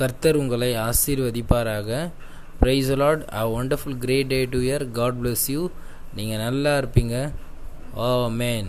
கர்த்தர் உங்களை ஆசீர்வதிப்பாராக. Praise a lot a wonderful great day to year God bless you நீங்கள் நல்லா இருப்பீங்க. ஓ மேன்